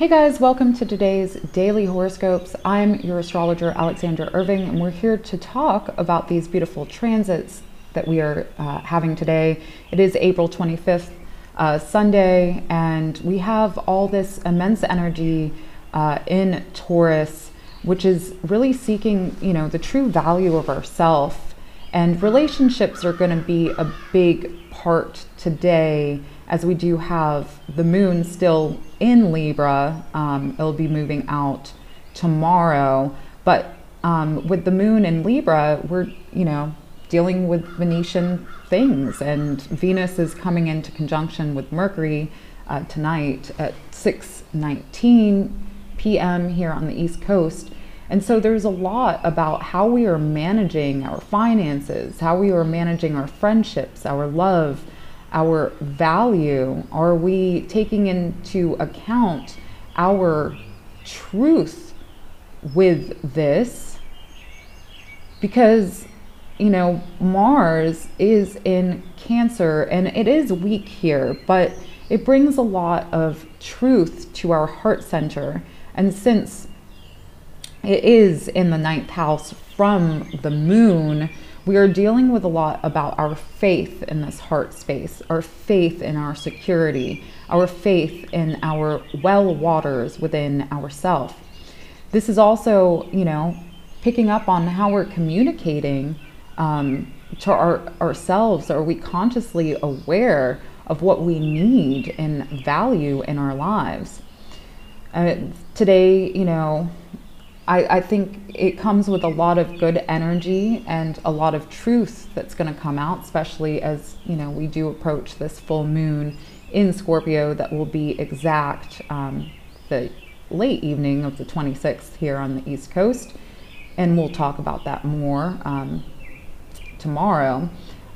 Hey guys, welcome to today's daily horoscopes. I'm your astrologer, Alexandra Irving, and we're here to talk about these beautiful transits that we are uh, having today. It is April 25th, uh, Sunday, and we have all this immense energy uh, in Taurus, which is really seeking, you know, the true value of ourself. And relationships are going to be a big part today as we do have the moon still in Libra. Um, it'll be moving out tomorrow. But um, with the moon in Libra, we're, you know, dealing with Venusian things. And Venus is coming into conjunction with Mercury uh, tonight at 6:19 p.m. here on the East Coast. And so there's a lot about how we are managing our finances, how we are managing our friendships, our love, our value? Are we taking into account our truth with this? Because, you know, Mars is in Cancer and it is weak here, but it brings a lot of truth to our heart center. And since it is in the ninth house from the moon, we are dealing with a lot about our faith in this heart space, our faith in our security, our faith in our well waters within ourself. This is also, you know, picking up on how we're communicating um, to our, ourselves. Are we consciously aware of what we need and value in our lives? Uh, today, you know, I, I think it comes with a lot of good energy and a lot of truth that's going to come out, especially as you know we do approach this full moon in Scorpio that will be exact um, the late evening of the 26th here on the East Coast, and we'll talk about that more um, tomorrow.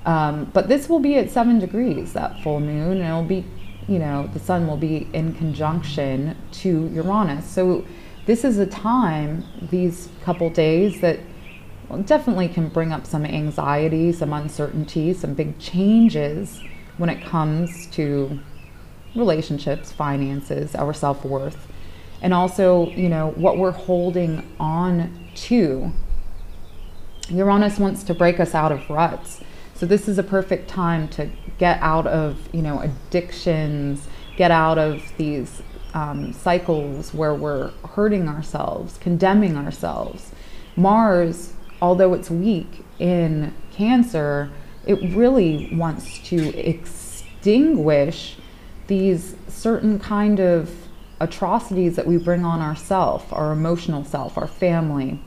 Um, but this will be at seven degrees that full moon, and it'll be, you know, the sun will be in conjunction to Uranus. So this is a time, these couple days, that definitely can bring up some anxiety, some uncertainty, some big changes when it comes to relationships, finances, our self worth, and also, you know, what we're holding on to. Uranus wants to break us out of ruts. So this is a perfect time to get out of, you know, addictions, get out of these um, cycles where we're hurting ourselves, condemning ourselves. Mars, although it's weak in Cancer, it really wants to extinguish these certain kind of atrocities that we bring on ourself, our emotional self, our family.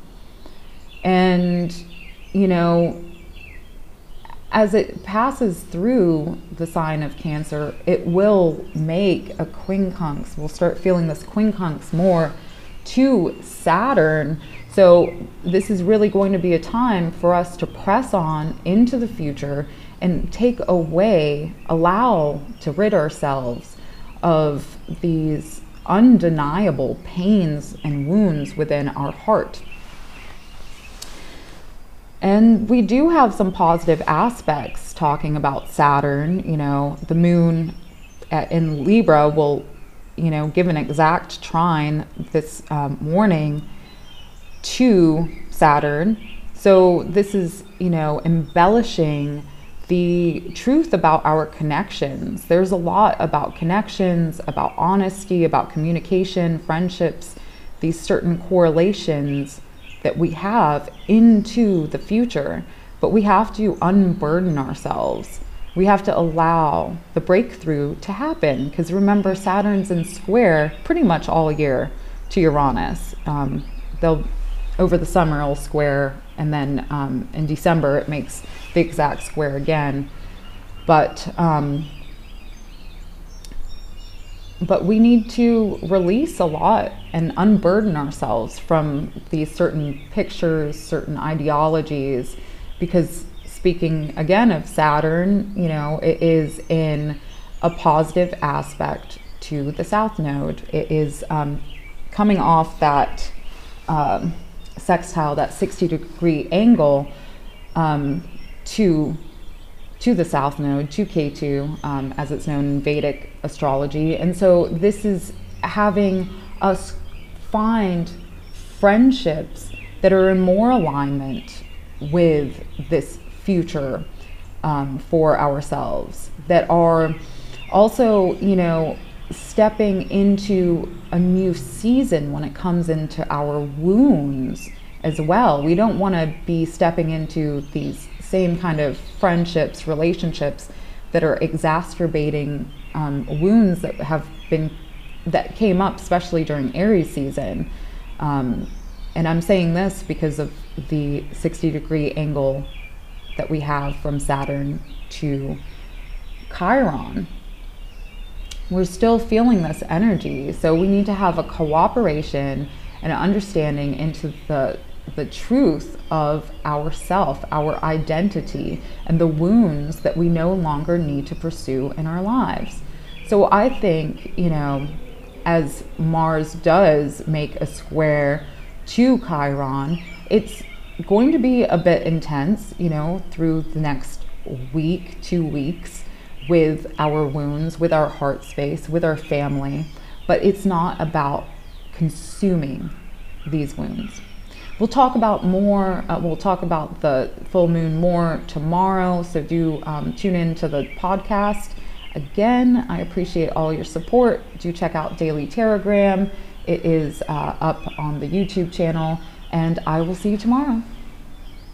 And, you know, as it passes through the sign of Cancer, it will make a quincunx. We'll start feeling this quincunx more to Saturn. So, this is really going to be a time for us to press on into the future and take away, allow to rid ourselves of these undeniable pains and wounds within our heart. And we do have some positive aspects talking about Saturn. You know, the moon in Libra will, you know, give an exact trine this um, morning to Saturn. So this is, you know, embellishing the truth about our connections. There's a lot about connections, about honesty, about communication, friendships, these certain correlations that we have into the future, but we have to unburden ourselves. We have to allow the breakthrough to happen because remember, Saturn's in square pretty much all year to Uranus. Um, they'll over the summer it'll square, and then um, in December it makes the exact square again. But um, but we need to release a lot and unburden ourselves from these certain pictures, certain ideologies, because speaking again of Saturn, you know, it is in a positive aspect to the South Node. It is um, coming off that um, sextile, that 60 degree angle um, to to the South Node, to Ketu, um, as it's known in Vedic astrology. And so this is having us find friendships that are in more alignment with this future um, for ourselves, that are also, you know, stepping into a new season when it comes into our wounds as well. We don't want to be stepping into these same kind of friendships, relationships that are exacerbating um, wounds that have been that came up, especially during Aries season. Um, and I'm saying this because of the 60 degree angle that we have from Saturn to Chiron. We're still feeling this energy, so we need to have a cooperation and an understanding into the the truth of ourself, our identity, and the wounds that we no longer need to pursue in our lives. So I think, you know, as Mars does make a square to Chiron, it's going to be a bit intense, you know, through the next week, two weeks with our wounds, with our heart space, with our family, but it's not about consuming these wounds. We'll talk about more, uh, we'll talk about the full moon more tomorrow. So do um, tune in to the podcast. Again, I appreciate all your support. Do check out Daily Taragram. It is uh, up on the YouTube channel, and I will see you tomorrow.